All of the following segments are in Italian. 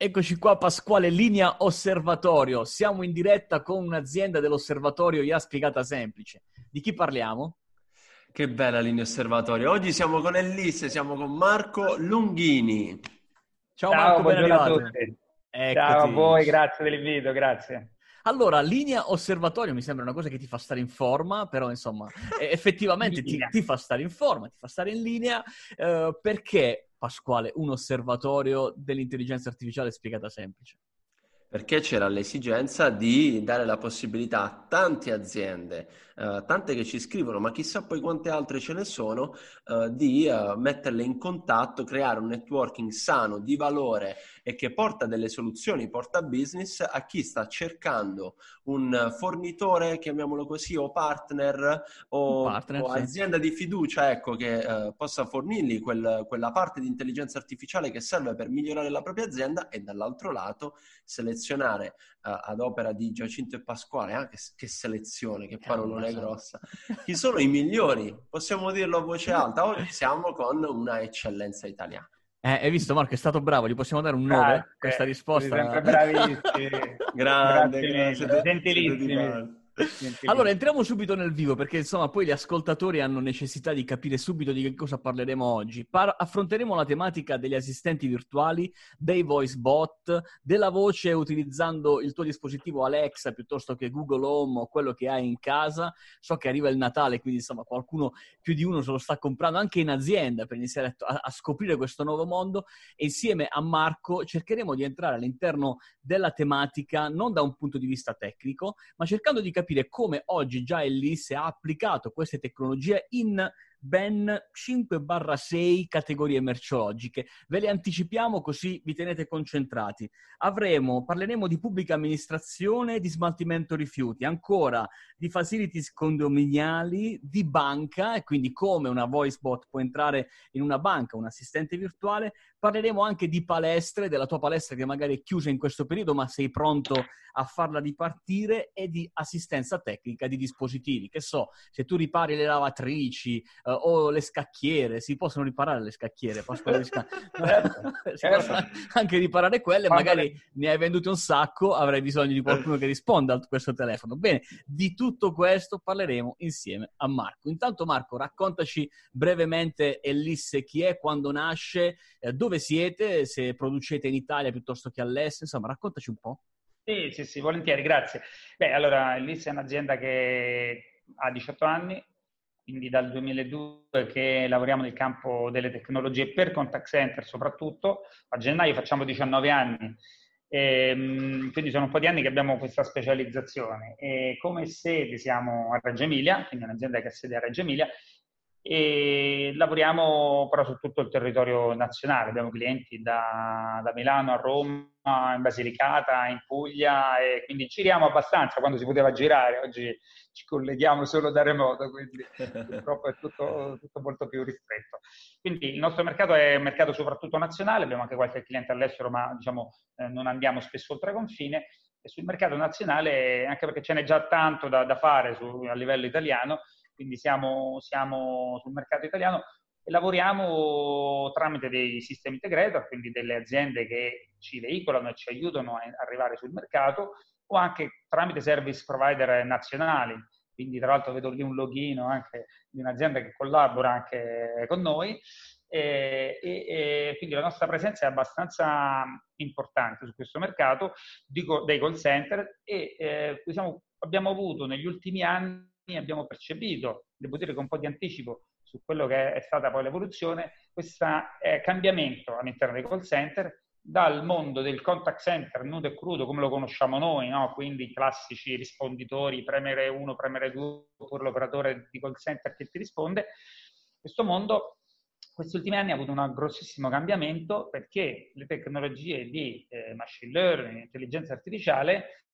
Eccoci qua Pasquale, linea osservatorio. Siamo in diretta con un'azienda dell'osservatorio IA spiegata semplice. Di chi parliamo? Che bella linea osservatorio. Oggi siamo con Elise, siamo con Marco Lunghini. Ciao, Ciao Marco, ben arrivato. a tutti. Eccoti. Ciao a voi, grazie dell'invito, grazie. Allora, linea osservatorio mi sembra una cosa che ti fa stare in forma, però insomma, effettivamente ti, ti, fa stare in forma, ti fa stare in linea, eh, perché Pasquale, un osservatorio dell'intelligenza artificiale spiegata semplice? Perché c'era l'esigenza di dare la possibilità a tante aziende, uh, tante che ci scrivono, ma chissà poi quante altre ce ne sono, uh, di uh, metterle in contatto, creare un networking sano, di valore e che porta delle soluzioni, porta business a chi sta cercando un fornitore, chiamiamolo così, o partner o, partner, o sì. azienda di fiducia, ecco, che eh, possa fornirgli quel, quella parte di intelligenza artificiale che serve per migliorare la propria azienda e dall'altro lato selezionare ad opera di Giacinto e Pasquale, ah, che, che selezione, che poi non è grossa, chi sono i migliori, possiamo dirlo a voce alta, oggi siamo con una eccellenza italiana. Eh, hai visto Marco, è stato bravo, gli possiamo dare un 9 a questa risposta. Sempre bravissimi. grande, grande, gentilissimi. Allora, entriamo subito nel vivo perché insomma poi gli ascoltatori hanno necessità di capire subito di che cosa parleremo oggi. Par- affronteremo la tematica degli assistenti virtuali, dei voice bot, della voce utilizzando il tuo dispositivo Alexa piuttosto che Google Home o quello che hai in casa. So che arriva il Natale, quindi insomma qualcuno più di uno se lo sta comprando anche in azienda per iniziare a, a scoprire questo nuovo mondo e insieme a Marco cercheremo di entrare all'interno della tematica non da un punto di vista tecnico, ma cercando di capire capire come oggi già Ellis ha applicato queste tecnologie in ben 5-6 categorie merceologiche. Ve le anticipiamo così vi tenete concentrati. Avremo, parleremo di pubblica amministrazione, di smaltimento rifiuti, ancora di facilities condominiali, di banca e quindi come una voice bot può entrare in una banca, un assistente virtuale. Parleremo anche di palestre, della tua palestra che magari è chiusa in questo periodo, ma sei pronto a farla ripartire e di assistenza tecnica di dispositivi. Che so, se tu ripari le lavatrici, uh, o le scacchiere, si possono riparare le scacchiere, sca... certo, certo. anche riparare quelle, magari ne hai vendute un sacco, avrai bisogno di qualcuno che risponda a questo telefono. Bene, di tutto questo parleremo insieme a Marco. Intanto Marco, raccontaci brevemente Elisse chi è, quando nasce, eh, dove siete, se producete in Italia piuttosto che all'estero, insomma, raccontaci un po'. Sì, sì, sì, volentieri, grazie. Beh, allora, Elisse è un'azienda che ha 18 anni, quindi dal 2002 che lavoriamo nel campo delle tecnologie per contact center soprattutto, a gennaio facciamo 19 anni, e, ehm, quindi sono un po' di anni che abbiamo questa specializzazione. E come sede siamo a Reggio Emilia, quindi un'azienda che ha sede a Reggio Emilia, e lavoriamo però su tutto il territorio nazionale, abbiamo clienti da, da, Milano a Roma, in Basilicata, in Puglia e quindi giriamo abbastanza. Quando si poteva girare, oggi ci colleghiamo solo da remoto, quindi purtroppo è tutto, tutto, molto più ristretto. Quindi il nostro mercato è un mercato soprattutto nazionale, abbiamo anche qualche cliente all'estero ma diciamo eh, non andiamo spesso oltre confine. E sul mercato nazionale, anche perché ce n'è già tanto da, da fare su, a livello italiano, quindi siamo, siamo sul mercato italiano e lavoriamo tramite dei sistemi integrator, quindi delle aziende che ci veicolano e ci aiutano a arrivare sul mercato, o anche tramite service provider nazionali. Quindi tra l'altro vedo lì un login anche di un'azienda che collabora anche con noi. E, e, e, quindi la nostra presenza è abbastanza importante su questo mercato dico, dei call center e eh, diciamo, abbiamo avuto negli ultimi anni abbiamo percepito, devo dire con un po' di anticipo su quello che è stata poi l'evoluzione, questo eh, cambiamento all'interno dei call center dal mondo del contact center nudo e crudo come lo conosciamo noi, no? quindi i classici risponditori, premere 1, premere 2 oppure l'operatore di call center che ti risponde, questo mondo questi ultimi anni ha avuto un grossissimo cambiamento perché le tecnologie di eh, machine learning, intelligenza artificiale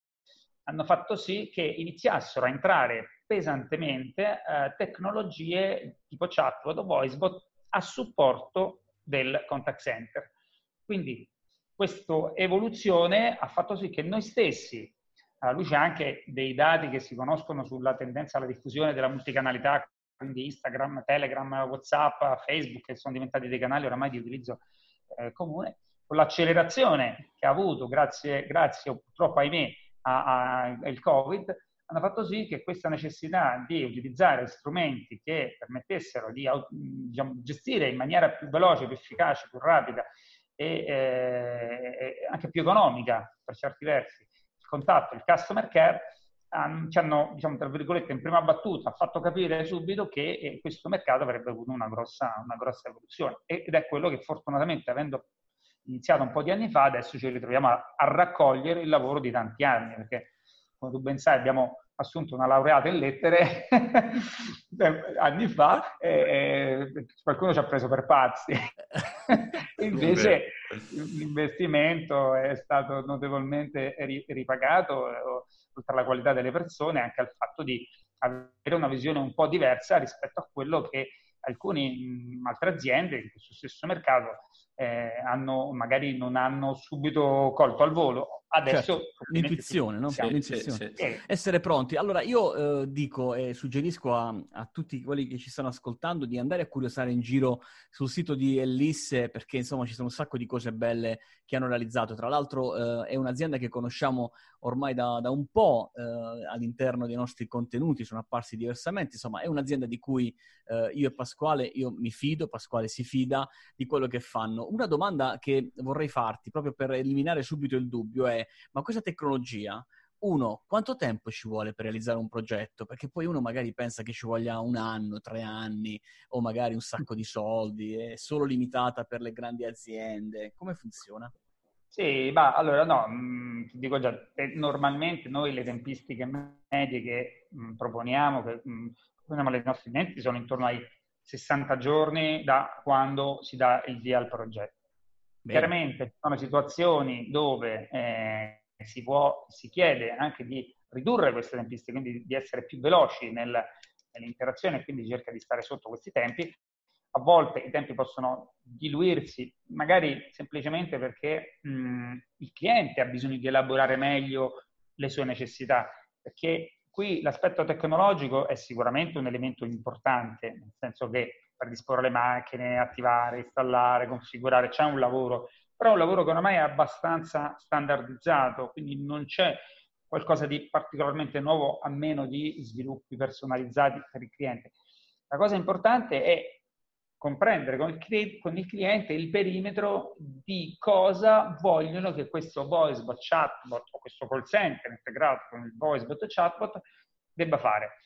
hanno fatto sì che iniziassero a entrare pesantemente eh, tecnologie tipo chatbot o voicebot a supporto del contact center. Quindi questa evoluzione ha fatto sì che noi stessi, alla luce anche dei dati che si conoscono sulla tendenza alla diffusione della multicanalità, quindi Instagram, Telegram, WhatsApp, Facebook, che sono diventati dei canali oramai di utilizzo eh, comune, con l'accelerazione che ha avuto grazie, grazie purtroppo ahimè al Covid, hanno fatto sì che questa necessità di utilizzare strumenti che permettessero di diciamo, gestire in maniera più veloce, più efficace, più rapida e eh, anche più economica per certi versi il contatto, il customer care, ci hanno, diciamo, tra virgolette, in prima battuta fatto capire subito che eh, questo mercato avrebbe avuto una grossa, una grossa evoluzione. Ed è quello che fortunatamente, avendo iniziato un po' di anni fa, adesso ci ritroviamo a, a raccogliere il lavoro di tanti anni, perché come tu ben sai abbiamo assunto una laureata in lettere anni fa e, e, qualcuno ci ha preso per pazzi. Invece l'investimento è stato notevolmente ripagato, oltre alla qualità delle persone, anche al fatto di avere una visione un po' diversa rispetto a quello che alcune altre aziende in questo stesso mercato eh, hanno, magari non hanno subito colto al volo. Adesso certo, l'intuizione, no? l'intuizione. Sì, sì. Essere pronti. Allora io eh, dico e suggerisco a, a, tutti quelli che ci stanno ascoltando di andare a curiosare in giro sul sito di Ellisse perché insomma ci sono un sacco di cose belle che hanno realizzato. Tra l'altro eh, è un'azienda che conosciamo ormai da, da un po' eh, all'interno dei nostri contenuti, sono apparsi diversamente. Insomma è un'azienda di cui eh, io e Pasquale, io mi fido, Pasquale si fida di quello che fanno. Una domanda che vorrei farti proprio per eliminare subito il dubbio è ma questa tecnologia, uno, quanto tempo ci vuole per realizzare un progetto? Perché poi uno magari pensa che ci voglia un anno, tre anni o magari un sacco di soldi, è solo limitata per le grandi aziende. Come funziona? Sì, ma allora no, mh, mm, ti dico già, normalmente noi le tempistiche medie che mh, mm, proponiamo, che mh, mm, proponiamo ai nostri clienti sono intorno ai 60 giorni da quando si dà il via al progetto. Bene. Chiaramente ci sono situazioni dove eh, si, può, si chiede anche di ridurre queste tempistiche, quindi di essere più veloci nel, nell'interazione e quindi cerca di stare sotto questi tempi. A volte i tempi possono diluirsi, magari semplicemente perché mh, il cliente ha bisogno di elaborare meglio le sue necessità, perché qui l'aspetto tecnologico è sicuramente un elemento importante, nel senso che predisporre le macchine, attivare, installare, configurare, c'è un lavoro, però è un lavoro che ormai è abbastanza standardizzato, quindi non c'è qualcosa di particolarmente nuovo a meno di sviluppi personalizzati per il cliente. La cosa importante è comprendere con il, con il cliente il perimetro di cosa vogliono che questo voice bot chatbot o questo call center integrato con il voice bot chatbot debba fare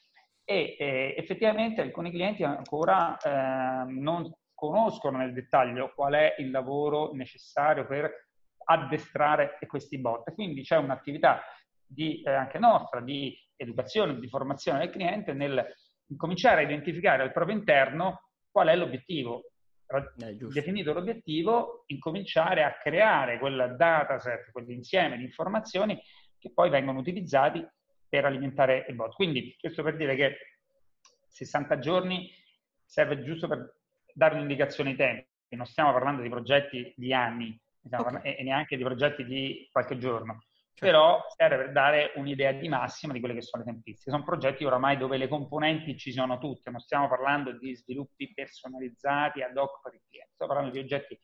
e eh, effettivamente alcuni clienti ancora eh, non conoscono nel dettaglio qual è il lavoro necessario per addestrare questi bot. Quindi c'è un'attività di, eh, anche nostra di educazione, di formazione del cliente nel cominciare a identificare al proprio interno qual è l'obiettivo. Eh, Definito l'obiettivo, incominciare a creare quel dataset, quell'insieme di informazioni che poi vengono utilizzati per alimentare il bot. Quindi questo per dire che 60 giorni serve giusto per dare un'indicazione ai tempi. Non stiamo parlando di progetti di anni okay. e neanche di progetti di qualche giorno. Certo. Però serve per dare un'idea di massima di quelle che sono le tempistiche. Sono progetti oramai dove le componenti ci sono tutte, non stiamo parlando di sviluppi personalizzati ad hoc per il cliente, stiamo parlando di oggetti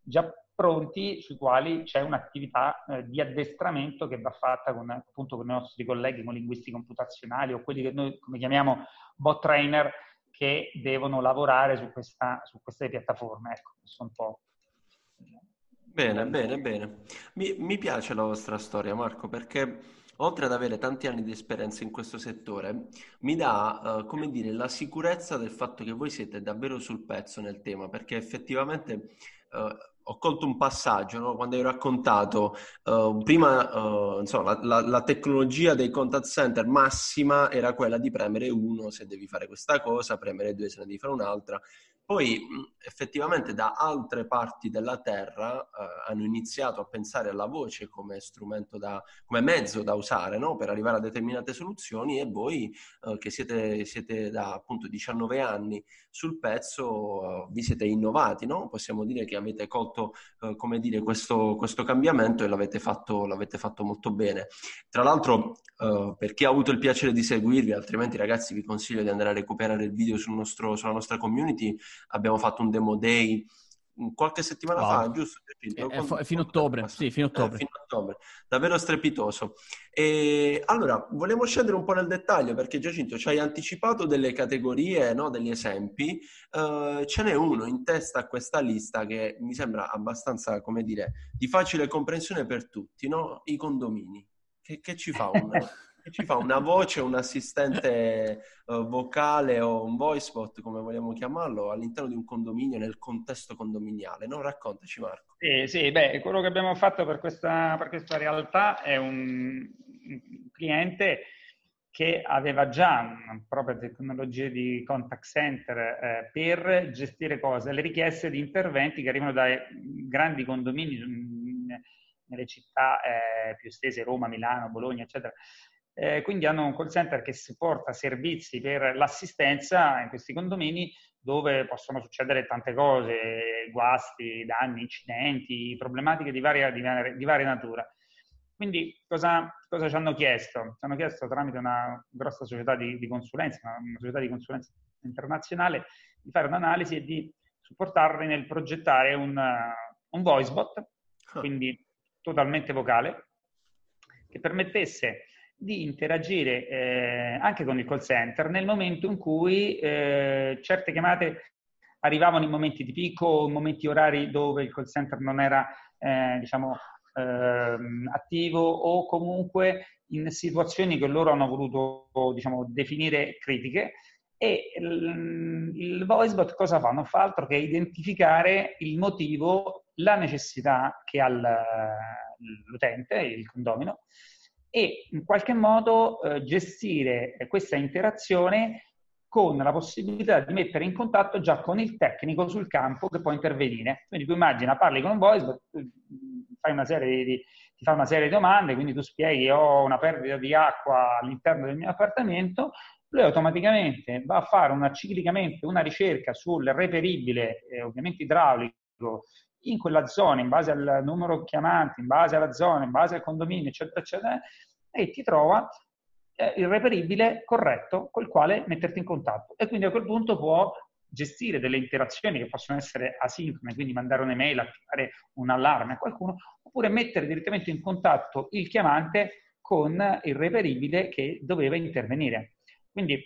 già pronti sui quali c'è un'attività eh, di addestramento che va fatta con, appunto, con i nostri colleghi, con linguisti computazionali o quelli che noi come chiamiamo bot trainer che devono lavorare su, questa, su queste piattaforme. Ecco, questo un po'. Bene, bene, bene. Mi, mi piace la vostra storia, Marco, perché oltre ad avere tanti anni di esperienza in questo settore, mi dà, uh, come dire, la sicurezza del fatto che voi siete davvero sul pezzo nel tema, perché effettivamente uh, ho colto un passaggio no? quando hai raccontato uh, prima uh, insomma, la, la, la, tecnologia dei contact center massima era quella di premere uno se devi fare questa cosa, premere due se ne devi fare un'altra poi effettivamente da altre parti della Terra eh, hanno iniziato a pensare alla voce come strumento da, come mezzo da usare no? per arrivare a determinate soluzioni e voi eh, che siete, siete, da appunto 19 anni sul pezzo eh, vi siete innovati, no? possiamo dire che avete colto eh, come dire, questo, questo, cambiamento e l'avete fatto, l'avete fatto molto bene. Tra l'altro eh, per chi ha avuto il piacere di seguirvi, altrimenti ragazzi vi consiglio di andare a recuperare il video sul nostro, sulla nostra community abbiamo fatto un demo day qualche settimana wow. fa, giusto? Eh, eh, fino a ottobre, sì, fino ottobre. Eh, fino ottobre. Davvero strepitoso. E allora, vogliamo scendere un po' nel dettaglio perché Giacinto ci hai anticipato delle categorie, no? degli esempi. Uh, ce n'è uno in testa a questa lista che mi sembra abbastanza, come dire, di facile comprensione per tutti, no? I condomini. Che, che ci fa un... Ci fa una voce, un assistente uh, vocale o un voice bot, come vogliamo chiamarlo, all'interno di un condominio, nel contesto condominiale. No? Raccontaci Marco. Sì, sì, beh, quello che abbiamo fatto per questa, per questa realtà è un, cliente che aveva già una propria tecnologia di contact center eh, per gestire cose, le richieste di interventi che arrivano dai grandi condomini nelle città eh, più estese, Roma, Milano, Bologna, eccetera, eh, quindi hanno un call center che supporta servizi per l'assistenza in questi condomini dove possono succedere tante cose, guasti, danni, incidenti, problematiche di varia, di varia, di varia natura. Quindi cosa, cosa, ci hanno chiesto? Ci hanno chiesto tramite una grossa società di, di consulenza, una, una, società di consulenza internazionale, di fare un'analisi e di supportarli nel progettare un, un voice bot, ah. quindi totalmente vocale, che permettesse di interagire eh, anche con il call center nel momento in cui eh, certe chiamate arrivavano in momenti di picco, in momenti orari dove il call center non era eh, diciamo, ehm, attivo o comunque in situazioni che loro hanno voluto diciamo, definire critiche. E il, il voicebot cosa fa? Non fa altro che identificare il motivo, la necessità che ha l'utente, il condomino, e in qualche modo eh, gestire questa interazione con la possibilità di mettere in contatto già con il tecnico sul campo che può intervenire. Quindi tu immagina, parli con un voice, fai una serie di, ti fa una serie di domande, quindi tu spieghi ho una perdita di acqua all'interno del mio appartamento, lui automaticamente va a fare una, ciclicamente una ricerca sul reperibile, eh, ovviamente idraulico, in quella zona, in base al numero chiamanti, in base alla zona, in base al condominio, eccetera, eccetera, e ti trova eh, il reperibile corretto col quale metterti in contatto. E quindi a quel punto può gestire delle interazioni che possono essere asincrone, quindi mandare un'email, attivare un allarme a qualcuno, oppure mettere direttamente in contatto il chiamante con il reperibile che doveva intervenire. Quindi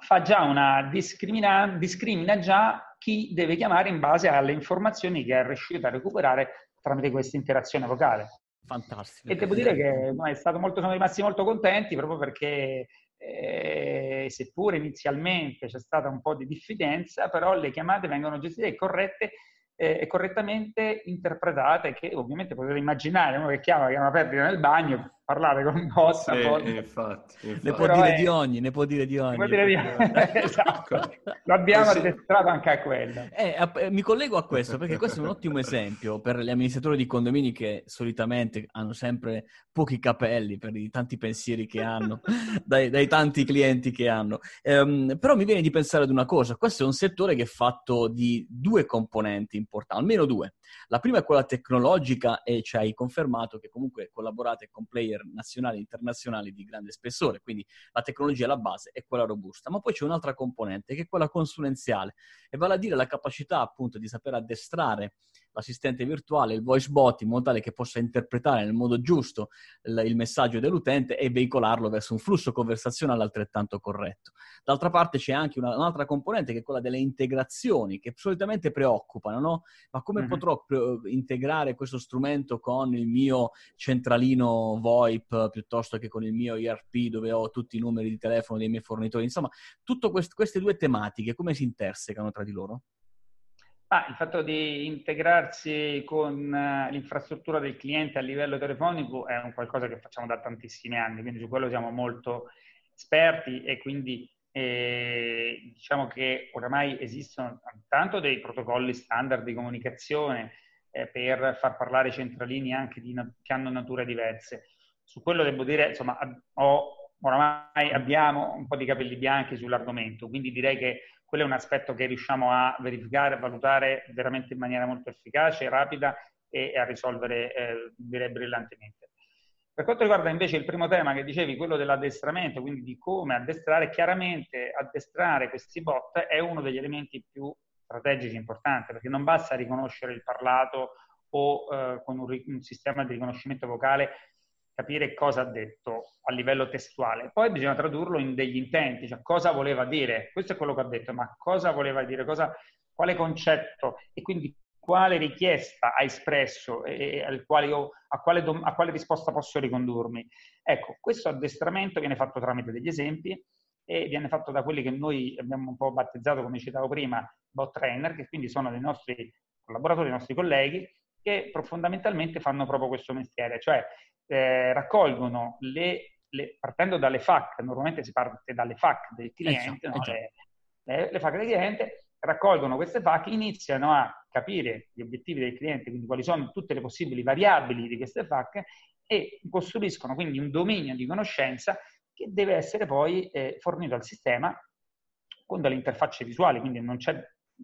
fa già una discrimina, discrimina già chi deve chiamare in base alle informazioni che è riuscito a recuperare tramite questa interazione vocale. Fantastico. E devo dire che no, stato molto, siamo rimasti molto contenti proprio perché eh, seppure inizialmente c'è stata un po' di diffidenza, però le chiamate vengono gestite corrette eh, correttamente interpretate, che ovviamente potete immaginare uno che chiama che ha una perdita nel bagno, parlare con un boss. Sì, infatti, infatti. Ne può dire è... di ogni, ne può dire di ogni. Dire di... esatto. Lo abbiamo addestrato anche a quello. Eh, eh, mi collego a questo perché questo è un ottimo esempio per gli amministratori di condomini che solitamente hanno sempre pochi capelli per i tanti pensieri che hanno, dai, dai, tanti clienti che hanno. Um, però mi viene di pensare ad una cosa, questo è un settore che è fatto di due componenti importanti, almeno due. La prima è quella tecnologica e ci hai confermato che comunque collaborate con player nazionali e internazionali di grande spessore, quindi la tecnologia è la base, è quella robusta. Ma poi c'è un'altra componente che è quella consulenziale e vale a dire la capacità appunto di saper addestrare l'assistente virtuale, il voice bot, in modo tale che possa interpretare nel modo giusto il, il messaggio dell'utente e veicolarlo verso un flusso conversazionale altrettanto corretto. D'altra parte c'è anche una, un'altra componente che è quella delle integrazioni, che solitamente preoccupano, no? Ma come mm-hmm. potrò pre- integrare questo strumento con il mio centralino VoIP piuttosto che con il mio ERP dove ho tutti i numeri di telefono dei miei fornitori? Insomma, tutte quest- queste due tematiche come si intersecano tra di loro? Ah, il fatto di integrarsi con eh, l'infrastruttura del cliente a livello telefonico è un qualcosa che facciamo da tantissimi anni, quindi su quello siamo molto esperti e quindi eh, diciamo che oramai esistono tanto dei protocolli standard di comunicazione eh, per far parlare centralini anche di, che hanno nature diverse. Su quello devo dire, insomma, ho, oramai abbiamo un po' di capelli bianchi sull'argomento, quindi direi che quello è un aspetto che riusciamo a verificare, a valutare veramente in maniera molto efficace, rapida e, a risolvere, eh, direi, brillantemente. Per quanto riguarda invece il primo tema che dicevi, quello dell'addestramento, quindi di come addestrare, chiaramente addestrare questi bot è uno degli elementi più strategici importante, perché non basta riconoscere il parlato o eh, con un, un, sistema di riconoscimento vocale capire cosa ha detto a livello testuale. Poi bisogna tradurlo in degli intenti, cioè cosa voleva dire. Questo è quello che ha detto, ma cosa voleva dire, cosa, quale concetto e quindi quale richiesta ha espresso e, e quale io, a, quale dom- a quale risposta posso ricondurmi. Ecco, questo addestramento viene fatto tramite degli esempi e viene fatto da quelli che noi abbiamo un po' battezzato, come citavo prima, bot trainer, che quindi sono dei nostri collaboratori, dei nostri colleghi, che fondamentalmente fanno proprio questo mestiere, cioè eh, raccolgono le, le, partendo dalle FAC, normalmente si parte dalle FAC del cliente, eh, no? eh, le, le FAC del cliente, raccolgono queste FAC, iniziano a capire gli obiettivi del cliente, quindi quali sono tutte le possibili variabili di queste FAC e costruiscono quindi un dominio di conoscenza che deve essere poi eh, fornito al sistema con delle interfacce visuali, quindi non c'è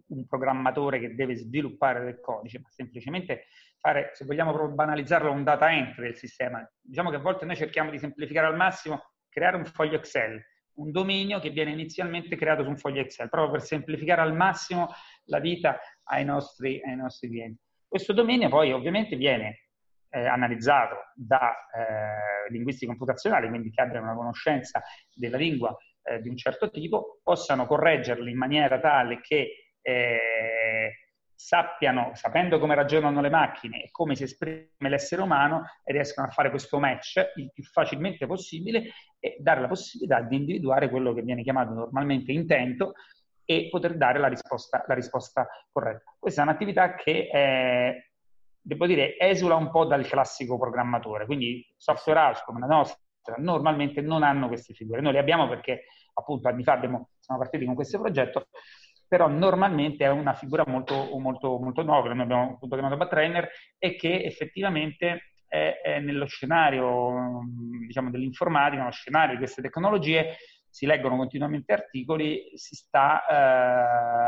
un programmatore che deve sviluppare del codice, ma semplicemente fare, se vogliamo proprio banalizzarlo, un data entry del sistema. Diciamo che a volte noi cerchiamo di semplificare al massimo, creare un foglio Excel, un dominio che viene inizialmente creato su un foglio Excel, proprio per semplificare al massimo la vita ai nostri, ai nostri clienti. Questo dominio poi ovviamente viene eh, analizzato da eh, linguisti computazionali, quindi che abbiano una conoscenza della lingua eh, di un certo tipo, possano correggerli in maniera tale che eh, sappiano, sapendo come ragionano le macchine e come si esprime l'essere umano, riescano a fare questo match il più facilmente possibile e dare la possibilità di individuare quello che viene chiamato normalmente intento e poter dare la risposta, la risposta corretta. Questa è un'attività che, eh, devo dire, esula un po' dal classico programmatore, quindi software house come la nostra normalmente non hanno queste figure. Noi le abbiamo perché appunto anni fa abbiamo, siamo partiti con questo progetto, però normalmente è una figura molto, molto, molto nuova, che noi abbiamo appunto chiamato Bat Trainer, e che effettivamente è, è nello scenario diciamo, dell'informatica, nello scenario di queste tecnologie, si leggono continuamente articoli, si sta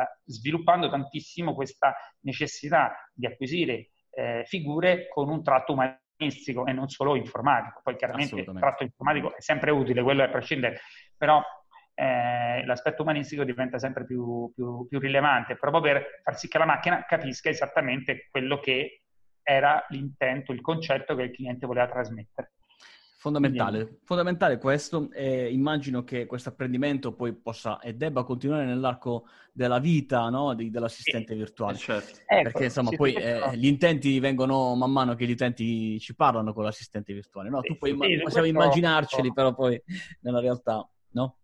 eh, sviluppando tantissimo questa necessità di acquisire eh, figure con un tratto umanistico e non solo informatico. Poi chiaramente il tratto informatico è sempre utile, quello è a prescindere, però eh, l'aspetto umanistico diventa sempre più, più, più, rilevante, proprio per far sì che la macchina capisca esattamente quello che era l'intento, il concetto che il cliente voleva trasmettere. Fondamentale, fondamentale questo e immagino che questo apprendimento poi possa e debba continuare nell'arco della vita no? Di, dell'assistente sì, virtuale. Certo. Ecco, Perché insomma poi eh, gli intenti vengono man mano che gli utenti ci parlano con l'assistente virtuale. No? Tu puoi, possiamo immaginarceli, però poi nella realtà no?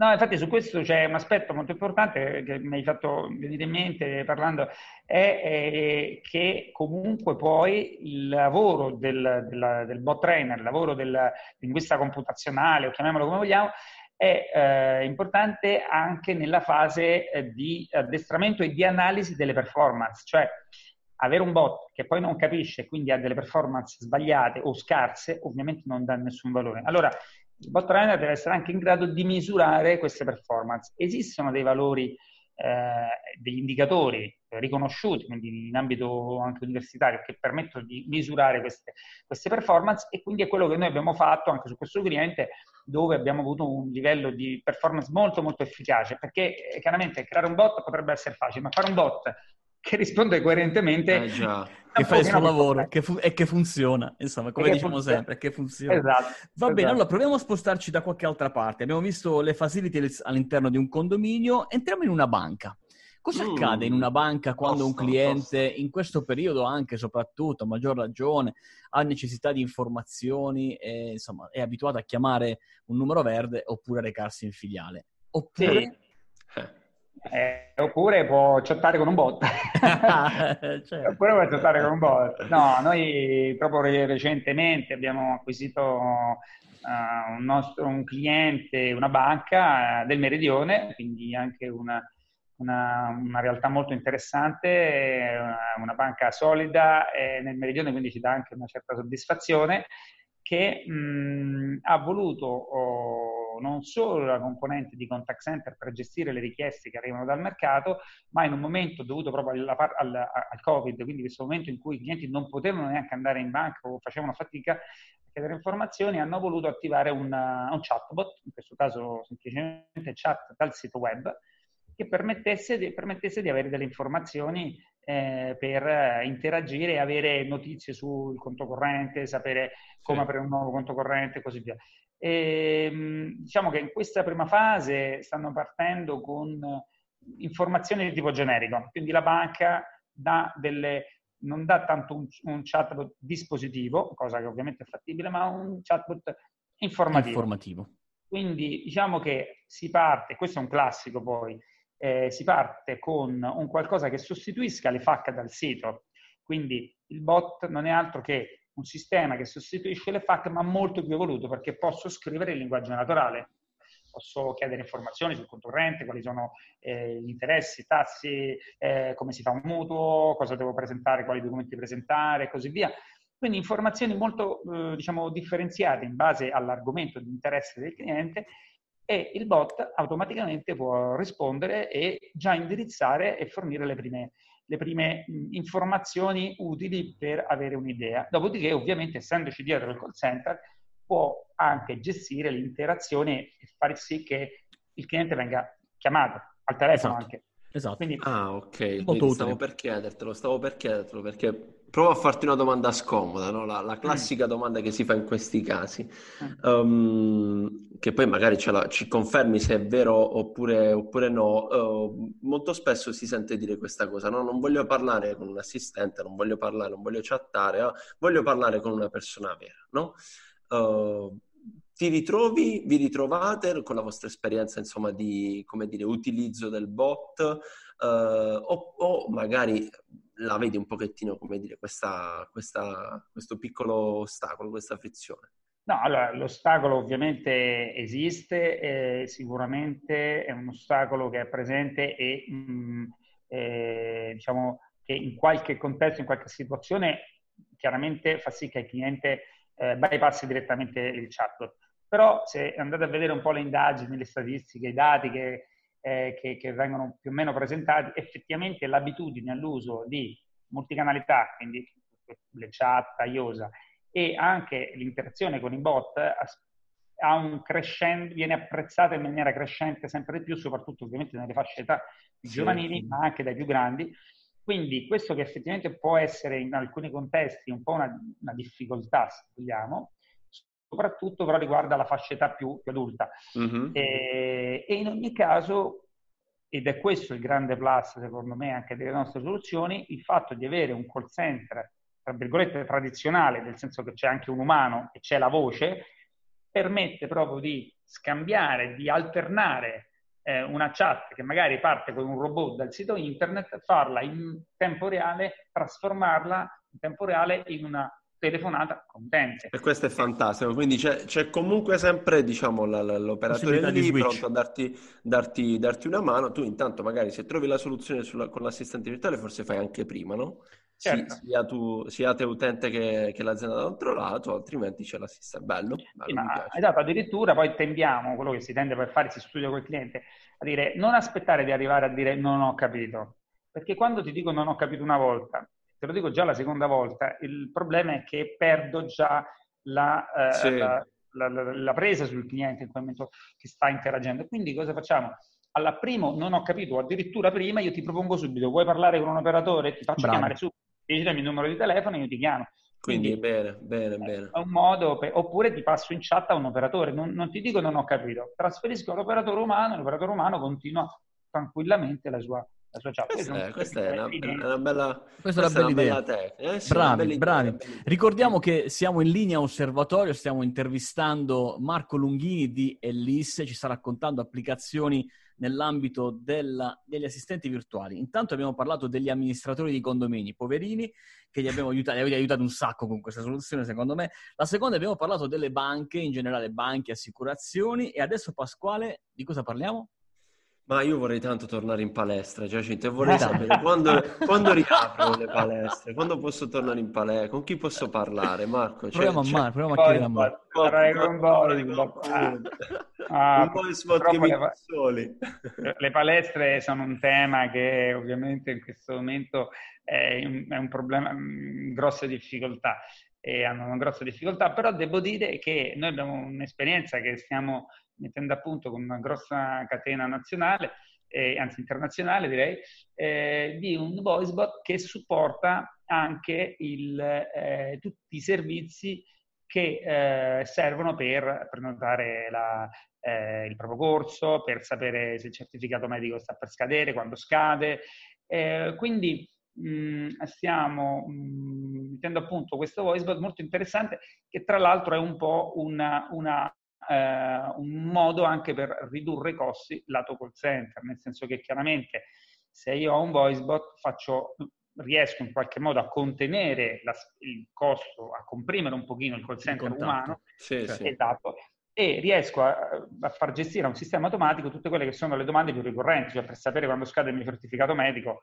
No, infatti su questo c'è un aspetto molto importante che mi hai fatto venire in mente parlando, è, che comunque poi il lavoro del, del, del bot trainer, il lavoro del linguista computazionale, o chiamiamolo come vogliamo, è eh, importante anche nella fase eh, di addestramento e di analisi delle performance, cioè avere un bot che poi non capisce, quindi ha delle performance sbagliate o scarse, ovviamente non dà nessun valore. Allora, il bot trainer deve essere anche in grado di misurare queste performance. Esistono dei valori, eh, degli indicatori riconosciuti, quindi in ambito anche universitario, che permettono di misurare queste, queste performance e quindi è quello che noi abbiamo fatto anche su questo cliente dove abbiamo avuto un livello di performance molto molto efficace, perché eh, chiaramente creare un bot potrebbe essere facile, ma fare un bot che risponde coerentemente. Eh che fa il suo lavoro che fu- e che funziona, insomma, come diciamo funziona. sempre, che funziona. Esatto, Va esatto. bene, allora proviamo a spostarci da qualche altra parte. Abbiamo visto le facilities all'interno di un condominio, entriamo in una banca. Cosa mm. accade in una banca quando tosto, un cliente, tosto. in questo periodo anche soprattutto, a maggior ragione, ha necessità di informazioni e insomma è abituato a chiamare un numero verde oppure a recarsi in filiale? Oppure... Sì. Eh eh, oppure può chattare con un bot. certo. Oppure può chattare con un bot. No, noi proprio recentemente abbiamo acquisito uh, un, nostro, un cliente, una banca uh, del Meridione, quindi anche una, una, una realtà molto interessante, una, una banca solida eh, nel Meridione, quindi ci dà anche una certa soddisfazione, che mh, ha voluto... Oh, non solo la componente di contact center per gestire le richieste che arrivano dal mercato, ma in un momento dovuto proprio alla, al, al, Covid, quindi questo momento in cui i clienti non potevano neanche andare in banca o facevano fatica a chiedere informazioni, hanno voluto attivare un, un chatbot, in questo caso semplicemente chat dal sito web, che permettesse di, permettesse di avere delle informazioni eh, per interagire e avere notizie sul conto corrente, sapere come sì. aprire un nuovo conto corrente e così via. E, ehm, diciamo che in questa prima fase stanno partendo con informazioni di tipo generico, quindi la banca dà delle, non dà tanto un, un, chatbot dispositivo, cosa che ovviamente è fattibile, ma un chatbot informativo. informativo. Quindi diciamo che si parte, questo è un classico poi, eh, si parte con un qualcosa che sostituisca le FAC dal sito. Quindi il bot non è altro che un sistema che sostituisce le FAC, ma molto più evoluto, perché posso scrivere in linguaggio naturale. Posso chiedere informazioni sul conto corrente, quali sono eh, gli interessi, i tassi, eh, come si fa un mutuo, cosa devo presentare, quali documenti presentare e così via. Quindi informazioni molto, eh, diciamo, differenziate in base all'argomento di interesse del cliente e il bot automaticamente può rispondere e già indirizzare e fornire le prime, le prime informazioni utili per avere un'idea. Dopodiché, ovviamente, essendoci dietro il call center, può anche gestire l'interazione e fare sì che il cliente venga chiamato al telefono esatto. anche. Esatto. Quindi, ah, ok. Quindi stavo per chiedertelo, stavo per chiedertelo perché provo a farti una domanda scomoda, no? la, la, mm. classica domanda che si fa in questi casi, um, che poi magari la, ci confermi se è vero oppure, oppure no. Uh, molto spesso si sente dire questa cosa, no? non voglio parlare con un assistente, non voglio parlare, non voglio chattare, uh, voglio parlare con una persona vera. No? Uh, ti ritrovi, vi ritrovate con la vostra esperienza, insomma, di, come dire, utilizzo del bot uh, o, o, magari la vedi un pochettino, come dire, questa, questa, questo piccolo ostacolo, questa frizione? No, allora, l'ostacolo ovviamente esiste, eh, sicuramente è un ostacolo che è presente e mh, mm, eh, diciamo che in qualche contesto, in qualche situazione, chiaramente fa sì che il cliente eh, bypassi direttamente il chatbot. Però se andate a vedere un po' le indagini, le statistiche, i dati che, eh, che, che vengono più o meno presentati, effettivamente l'abitudine all'uso di multicanalità, quindi le chat, IOSA, e anche l'interazione con i bot ha un crescendo, viene apprezzata in maniera crescente sempre di più, soprattutto ovviamente nelle fasce età sì. giovanili, ma anche dai più grandi. Quindi questo che effettivamente può essere in alcuni contesti un po' una, una difficoltà, se vogliamo, soprattutto però riguarda la fascia età più, più adulta. Mm-hmm. E, e, in ogni caso, ed è questo il grande plus secondo me anche delle nostre soluzioni, il fatto di avere un call center, tra virgolette, tradizionale, nel senso che c'è anche un umano e c'è la voce, permette proprio di scambiare, di alternare eh, una chat che magari parte con un robot dal sito internet, farla in tempo reale, trasformarla in tempo reale in una telefonata contente. E questo è fantastico, quindi c'è, c'è comunque sempre diciamo, la, la, l'operatore lì pronto a darti, darti, darti, una mano, tu intanto magari se trovi la soluzione sulla, con l'assistente virtuale forse fai anche prima, no? Certo. Si, sia, tu, sia te utente che, che, l'azienda dall'altro lato, altrimenti c'è l'assistente. Bello, bello sì, esatto, addirittura poi tendiamo, quello che si tende per fare, si studia col cliente, a dire non aspettare di arrivare a dire non ho capito, perché quando ti dico non ho capito una volta, te lo dico già la seconda volta, il problema è che perdo già la, eh, sì. la, la, la, presa sul cliente in quel momento che sta interagendo. Quindi cosa facciamo? Alla primo non ho capito, addirittura prima io ti propongo subito, vuoi parlare con un operatore? Ti faccio Bravo. chiamare subito, digitami il numero di telefono e io ti chiamo. Quindi, Quindi bene, bene, bene. È un modo, per, oppure ti passo in chat a un operatore, non, non ti dico non ho capito, trasferisco all'operatore umano l'operatore umano continua tranquillamente la sua chat. Questa, è, questa è, una, una, bella, questa questa è una bella idea. Eh, sì, bravi, bella bravi. Idea, Ricordiamo che siamo in linea osservatorio, stiamo intervistando Marco Lunghini di Ellis, ci sta raccontando applicazioni nell'ambito della, degli assistenti virtuali. Intanto abbiamo parlato degli amministratori di condomini, poverini, che gli abbiamo aiutato, li avete aiutato un sacco con questa soluzione, secondo me. La seconda abbiamo parlato delle banche, in generale banche, assicurazioni, e adesso Pasquale, di cosa parliamo? Ma io vorrei tanto tornare in palestra, Giacinto, e vorrei sapere quando, quando riaprono le palestre, quando posso tornare in palestra, con chi posso parlare, Marco? Cioè, proviamo a Marco, proviamo a chiedere a Marco. Parlare con voi, ah, un po' di spot le, soli. le palestre sono un tema che ovviamente in questo momento è un, è un problema, grosse difficoltà e hanno una grossa difficoltà, però devo dire che noi abbiamo un'esperienza che stiamo mettendo a punto con una grossa catena nazionale eh, anzi internazionale direi, eh, di un voicebot che supporta anche il, eh, tutti i servizi che eh, servono per prenotare la, eh, il proprio corso, per sapere se il certificato medico sta per scadere, quando scade. Eh, quindi mh, mm, stiamo mh, mm, mettendo a punto questo voicebot molto interessante che tra l'altro è un po' una, una, eh, un modo anche per ridurre i costi lato call center, nel senso che chiaramente se io ho un voicebot faccio riesco in qualche modo a contenere la, il costo, a comprimere un pochino il call center il umano, sì, sì. Esatto, e riesco a, a, far gestire a un sistema automatico tutte quelle che sono le domande più ricorrenti, cioè per sapere quando scade il mio certificato medico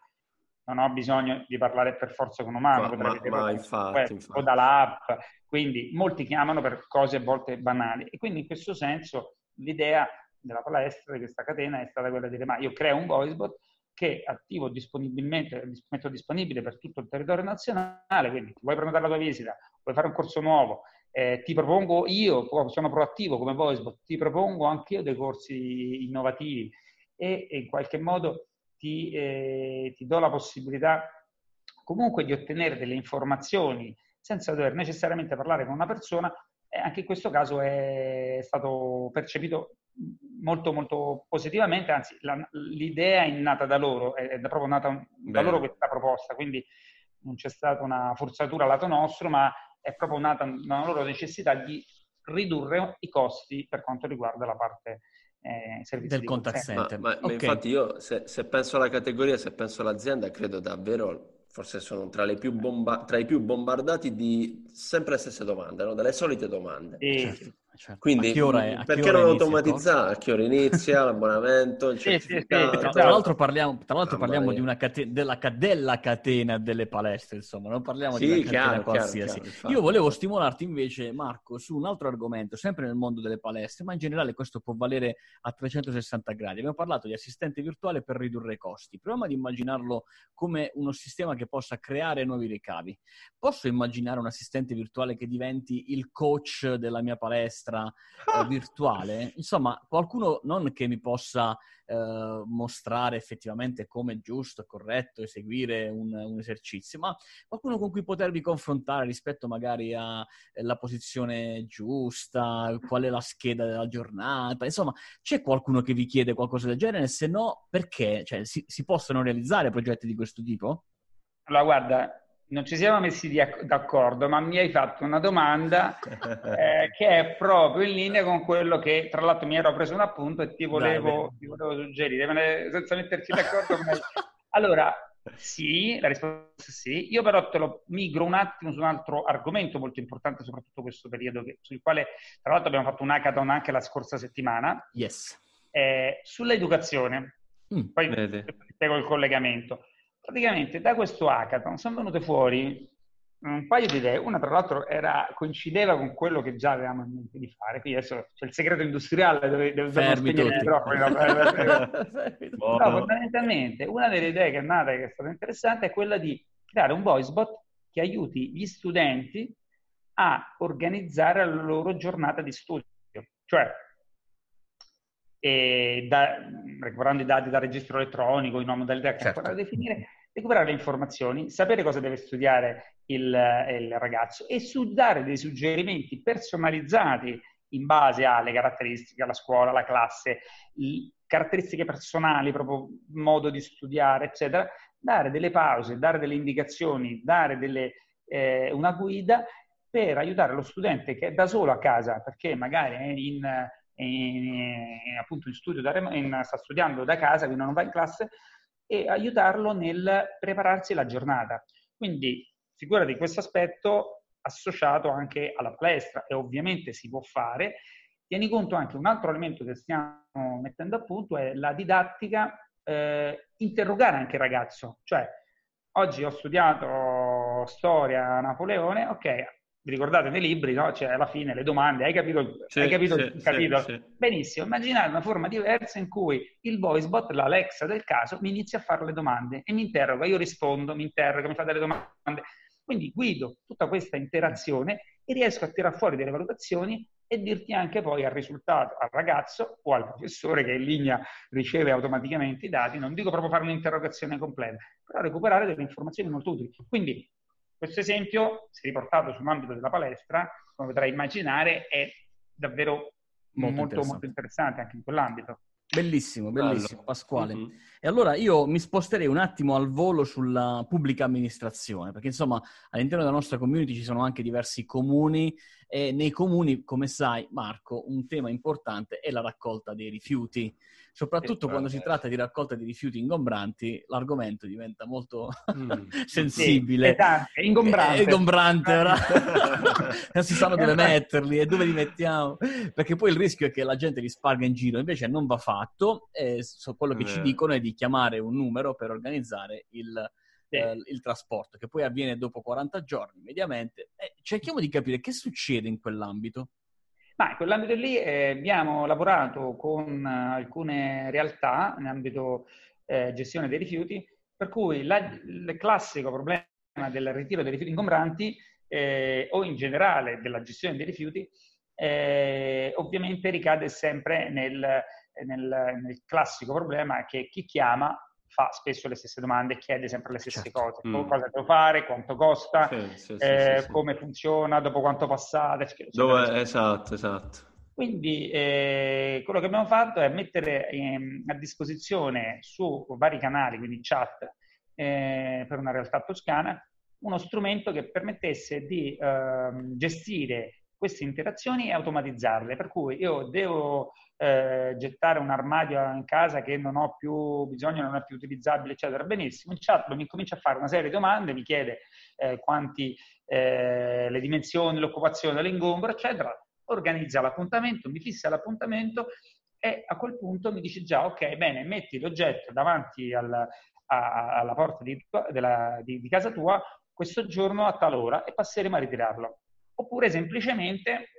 non ho bisogno di parlare per forza con un umano, ma, ma, ma infatti, web, infatti. o dall'app, quindi molti chiamano per cose a volte banali. E quindi in questo senso l'idea della palestra, di questa catena, è stata quella di dire ma io creo un voicebot che attivo disponibilmente, metto disponibile per tutto il territorio nazionale, quindi vuoi prenotare la tua visita, vuoi fare un corso nuovo, eh, ti propongo io, sono proattivo come VoiceBot, ti propongo anche io dei corsi innovativi. E, e in qualche modo ti, eh, ti do la possibilità comunque di ottenere delle informazioni senza dover necessariamente parlare con una persona, e anche in questo caso è stato percepito molto molto positivamente, anzi la, l'idea è nata da loro, è, proprio nata da Bene. loro questa proposta, quindi non c'è stata una forzatura lato nostro, ma è proprio nata una loro necessità di ridurre i costi per quanto riguarda la parte eh, servizi del contact center. Ma, ma, okay. ma infatti io se, se, penso alla categoria, se penso all'azienda, credo davvero forse sono tra, bomba- tra, i più bombardati di sempre le stesse domande, no? delle solite domande. Sì. Certo. Certo. Quindi, è, perché non automatizzare? A che ora inizia l'abbonamento? Il sì, sì, sì. Tra, tra, l'altro parliamo, tra l'altro parliamo di una catena, della, della, catena delle palestre, insomma, non parliamo di una chiaro, catena qualsiasi. Chiaro, chiaro, Io volevo stimolarti invece, Marco, su un altro argomento, sempre nel mondo delle palestre, ma in generale questo può valere a 360 gradi. Abbiamo parlato di assistente virtuale per ridurre i costi. Proviamo ad immaginarlo come uno sistema che possa creare nuovi ricavi. Posso immaginare un assistente virtuale che diventi il coach della mia palestra? Palestra eh, virtuale, insomma, qualcuno non che mi possa eh, mostrare effettivamente come è giusto, corretto eseguire un, un, esercizio, ma qualcuno con cui potervi confrontare rispetto magari alla eh, posizione giusta, qual è la scheda della giornata, insomma, c'è qualcuno che vi chiede qualcosa del genere? Se no, perché? Cioè, si, si possono realizzare progetti di questo tipo? Allora, guarda, non ci siamo messi d'accordo, ma mi hai fatto una domanda eh, che è proprio in linea con quello che, tra l'altro, mi ero preso un appunto e ti volevo, ti volevo suggerire, senza metterci d'accordo. allora, sì, la risposta è sì. Io però te lo migro un attimo su un altro argomento molto importante, soprattutto questo periodo, che, sul quale, tra l'altro, abbiamo fatto un hackathon anche la scorsa settimana. Yes. Eh, sull'educazione. Mm, Poi spiego il collegamento praticamente da questo hackathon sono venute fuori un paio di idee. Una, tra l'altro, era, coincideva con quello che già avevamo in mente di fare. Qui adesso c'è il segreto industriale dove, dove Fermi tutti. microfoni. No, fondamentalmente, una delle idee che è nata e che è stata interessante è quella di creare un voicebot che aiuti gli studenti a organizzare la loro giornata di studio. Cioè, da, recuperando i dati dal registro elettronico in una modalità che certo. ancora da definire, recuperare le informazioni, sapere cosa deve studiare il, il ragazzo e su, dare dei suggerimenti personalizzati in base alle caratteristiche, alla scuola, alla classe, caratteristiche personali, proprio modo di studiare, eccetera, dare delle pause, dare delle indicazioni, dare delle, eh, una guida per aiutare lo studente che è da solo a casa, perché magari è in, in, appunto in studio da, in, sta studiando da casa, quindi non va in classe, e aiutarlo nel prepararsi la giornata. Quindi figurati questo aspetto associato anche alla palestra e ovviamente si può fare. Tieni conto anche un altro elemento che stiamo mettendo a punto è la didattica, eh, interrogare anche il ragazzo, cioè oggi ho studiato storia Napoleone, ok, vi ricordate nei libri, no? Cioè, alla fine le domande, hai capito, sì, hai capito sì, il capitolo? Sì, Benissimo, immaginate una forma diversa in cui il voicebot, l'Alexa del caso, mi inizia a fare le domande e mi interroga, io rispondo, mi interroga, mi fa delle domande. Quindi guido tutta questa interazione e riesco a tirare fuori delle valutazioni e dirti anche poi al risultato, al ragazzo o al professore che in linea riceve automaticamente i dati, non dico proprio fare un'interrogazione completa, però recuperare delle informazioni molto utili. Quindi questo esempio, se riportato sull'ambito della palestra, come potrai immaginare, è davvero molto, molto interessante, molto interessante anche in quell'ambito. Bellissimo, bellissimo, Bello. Pasquale. Mm-hmm. E allora io mi sposterei un attimo al volo sulla pubblica amministrazione, perché insomma all'interno della nostra community ci sono anche diversi comuni e nei comuni, come sai, Marco, un tema importante è la raccolta dei rifiuti. Soprattutto sì, quando si tratta di raccolta di rifiuti ingombranti, l'argomento diventa molto mm. sensibile. Sì, è ingombrante. È ingombrante, non si sanno dove metterli e dove li mettiamo. Perché poi il rischio è che la gente li sparga in giro, invece non va fatto. E quello che eh. ci dicono è di chiamare un numero per organizzare il eh, il trasporto, che poi avviene dopo 40 giorni mediamente. Eh, cerchiamo di capire che succede in quell'ambito. Ma in quell'ambito lì eh, abbiamo lavorato con alcune realtà in ambito eh, gestione dei rifiuti, per cui la, il classico problema del ritiro dei rifiuti ingombranti eh, o in generale della gestione dei rifiuti eh, ovviamente ricade sempre nel, nel, nel classico problema che chi chiama fa spesso le stesse domande e chiede sempre le stesse certo. cose. Mm. Cosa devo fare, quanto costa, sì, sì, eh, sì, come funziona, dopo quanto passate. Eccetera, Dove... Esatto, esatto. Quindi eh, quello che abbiamo fatto è mettere eh, a disposizione su vari canali, quindi chat, eh, per una realtà toscana, uno strumento che permettesse di ehm, gestire queste interazioni e automatizzarle. Per cui io devo eh, gettare un armadio in casa che non ho più bisogno, non è più utilizzabile, eccetera. Benissimo, il chat mi comincia a fare una serie di domande, mi chiede eh, quanti, eh, le dimensioni, l'occupazione dell'ingombro, eccetera. Organizza l'appuntamento, mi fissa l'appuntamento e a quel punto mi dice già, ok, bene, metti l'oggetto davanti al, a, alla porta di, della, di, di casa tua questo giorno a tal ora e passeremo a ritirarlo oppure semplicemente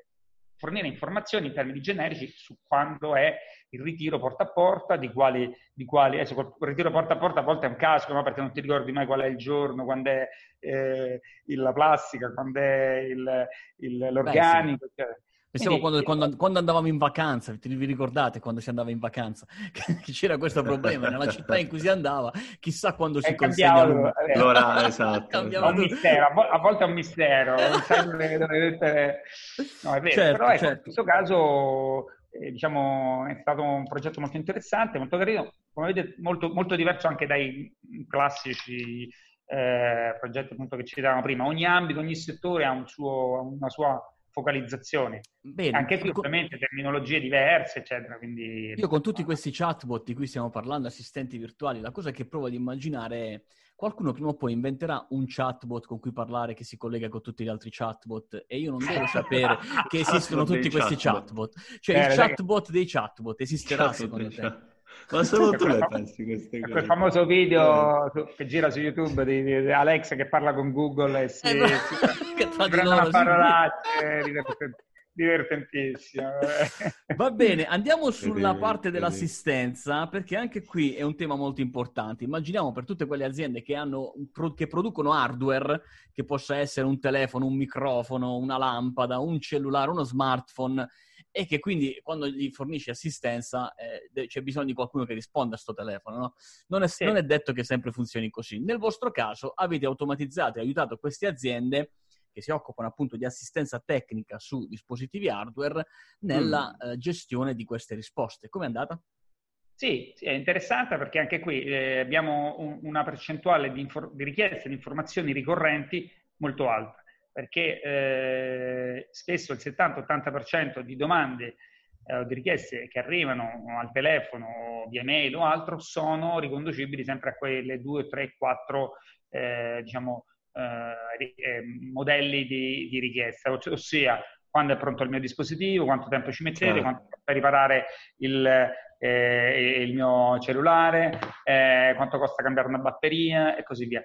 fornire informazioni in termini generici su quando è il ritiro porta a porta, di quali, di quali eh, il ritiro porta a porta a volte è un caso, no? perché non ti ricordi mai qual è il giorno, quando è eh, la plastica, quando è il, il, l'organico, Beh, sì. eccetera. Pensiamo quando, quando, quando, andavamo in vacanza, vi ricordate quando si andava in vacanza? Che c'era questo problema nella città in cui si andava, chissà quando si consegna l'ora. Allora, esatto. È un mistero, a volte è un mistero, non sai dove dovete... No, è vero, certo, però ecco, certo. in questo caso eh, diciamo, è stato un progetto molto interessante, molto carino, come vedete molto, molto diverso anche dai classici eh, progetti appunto che citavamo prima. Ogni ambito, ogni settore ha un suo, una sua focalizzazione. Bene. Anche qui ovviamente terminologie diverse, eccetera. Quindi... Io con tutti questi chatbot di cui stiamo parlando, assistenti virtuali, la cosa che provo ad immaginare è qualcuno prima o poi inventerà un chatbot con cui parlare che si collega con tutti gli altri chatbot e io non devo sapere che esistono tutti questi chatbot. Cioè eh, il chatbot dei chatbot esisterà secondo te? Ma solo tu le pensi queste cose? Quel famoso video eh. che gira su YouTube di, di, Alex che parla con Google e si, eh, si, si prendono parolacce divertentissimo. Va bene, andiamo sulla parte dell'assistenza, perché anche qui è un tema molto importante. Immaginiamo per tutte quelle aziende che, hanno, che producono hardware, che possa essere un telefono, un microfono, una lampada, un cellulare, uno smartphone, e che quindi quando gli fornisci assistenza eh, c'è bisogno di qualcuno che risponda a questo telefono. No? Non, è, sì. non, è, detto che sempre funzioni così. Nel vostro caso avete automatizzato e aiutato queste aziende che si occupano appunto di assistenza tecnica su dispositivi hardware nella mm. eh, gestione di queste risposte. Come è andata? Sì, è interessante perché anche qui eh, abbiamo un, una percentuale di, infor- di richieste di informazioni ricorrenti molto alta perché eh, spesso il 70-80% di domande eh, o di richieste che arrivano al telefono o via mail o altro sono riconducibili sempre a quelle 2, 3, 4 eh, diciamo, eh, eh, modelli di, di, richiesta, ossia quando è pronto il mio dispositivo, quanto tempo ci mettete, certo. quanto per riparare il, eh, il mio cellulare, quanto costa cambiare una batteria e così via.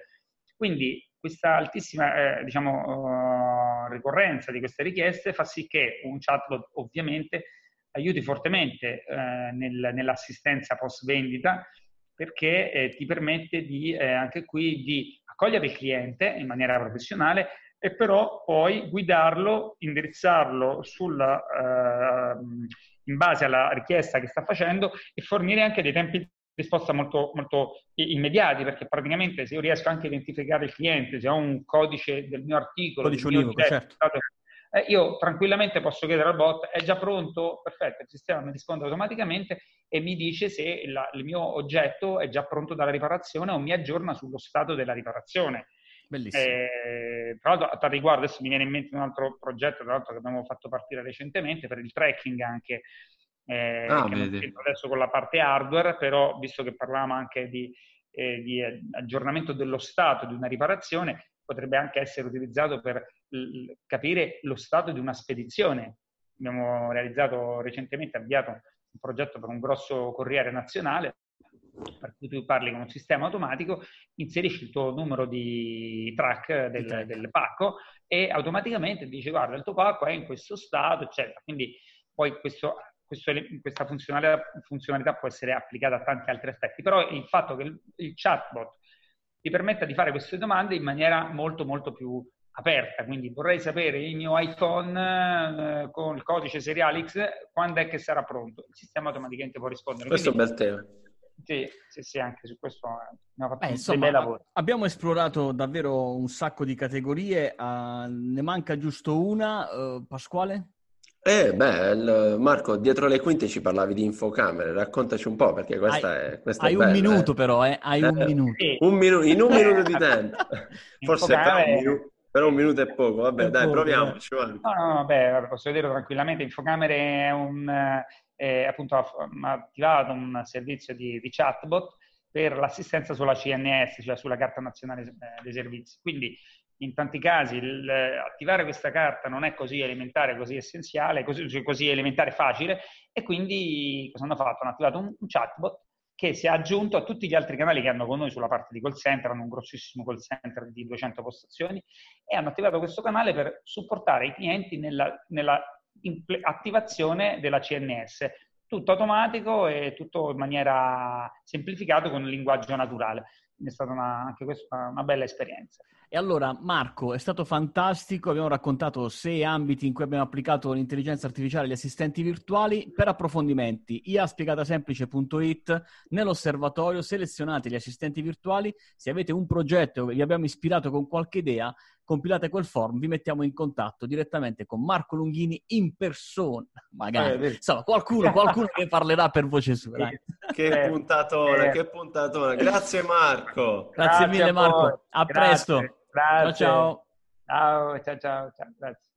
Quindi questa altissima eh, diciamo, uh, ricorrenza di queste richieste fa sì che un chatbot ovviamente aiuti fortemente eh, nel, nell'assistenza post vendita perché eh, ti permette di, eh, anche qui di accogliere il cliente in maniera professionale, e però poi guidarlo, indirizzarlo sulla, uh, in base alla richiesta che sta facendo e fornire anche dei tempi risposta molto, molto immediati, perché praticamente se io riesco anche a identificare il cliente, se ho un codice del mio articolo, codice univoco, certo. eh, io tranquillamente posso chiedere al bot, è già pronto? Perfetto, il sistema mi risponde automaticamente e mi dice se la, il mio oggetto è già pronto dalla riparazione o mi aggiorna sullo stato della riparazione. Bellissimo. Eh, tra l'altro, a riguardo, adesso mi viene in mente un altro progetto, tra l'altro, che abbiamo fatto partire recentemente per il tracking anche eh, ah, adesso con la parte hardware, però visto che parlavamo anche di, eh, di, aggiornamento dello stato di una riparazione, potrebbe anche essere utilizzato per l- capire lo stato di una spedizione. Abbiamo realizzato recentemente, avviato un progetto per un grosso corriere nazionale, per cui tu parli con un sistema automatico, inserisci il tuo numero di track del, del pacco e automaticamente dice guarda il tuo pacco è in questo stato, eccetera. Quindi poi questo questo, questa funzionalità, funzionalità, può essere applicata a tanti altri aspetti, però il fatto che il, il chatbot ti permetta di fare queste domande in maniera molto molto più aperta, quindi vorrei sapere il mio iPhone eh, con il codice seriale X quando è che sarà pronto. Il sistema automaticamente può rispondere. Questo quindi, è un bel tema. Sì, sì, sì, anche su questo abbiamo fatto eh, insomma, lavoro. Abbiamo esplorato davvero un sacco di categorie, uh, ne manca giusto una, uh, Pasquale? Eh, beh, Marco, dietro le quinte ci parlavi di infocamere, raccontaci un po' perché questa hai, è questa Hai è bella, un minuto eh. però, eh? Hai eh, un minuto. Un minu- in un minuto di tempo. Forse però un, minuto, però un, minuto, è poco, vabbè, è dai, poco, proviamoci. No, no, vabbè, posso vedere tranquillamente, Infocamere è un... È appunto ha attivato un servizio di, di chatbot per l'assistenza sulla CNS, cioè sulla Carta Nazionale eh, dei Servizi. Quindi in tanti casi il, attivare questa carta non è così elementare, così essenziale, così, cioè così elementare facile e quindi cosa hanno fatto? Hanno attivato un, un, chatbot che si è aggiunto a tutti gli altri canali che hanno con noi sulla parte di call center, hanno un grossissimo call center di 200 postazioni e hanno attivato questo canale per supportare i clienti nella, nella attivazione della CNS, tutto automatico e tutto in maniera semplificata con un linguaggio naturale. È stata una, anche questa una bella esperienza. E allora, Marco, è stato fantastico. Abbiamo raccontato sei ambiti in cui abbiamo applicato l'intelligenza artificiale e gli assistenti virtuali. Per approfondimenti, iaspiegatasemplice.it, nell'osservatorio selezionate gli assistenti virtuali. Se avete un progetto e vi abbiamo ispirato con qualche idea, compilate quel form, vi mettiamo in contatto direttamente con Marco Lunghini in persona. Magari, eh, insomma, qualcuno, qualcuno che parlerà per voce sua. Dai. Che puntatona, che puntatona. Grazie Marco. Grazie, Grazie mille Marco. A Grazie. presto. Grazie. Ciao ciao. Ciao, ciao, ciao. ciao. Grazie.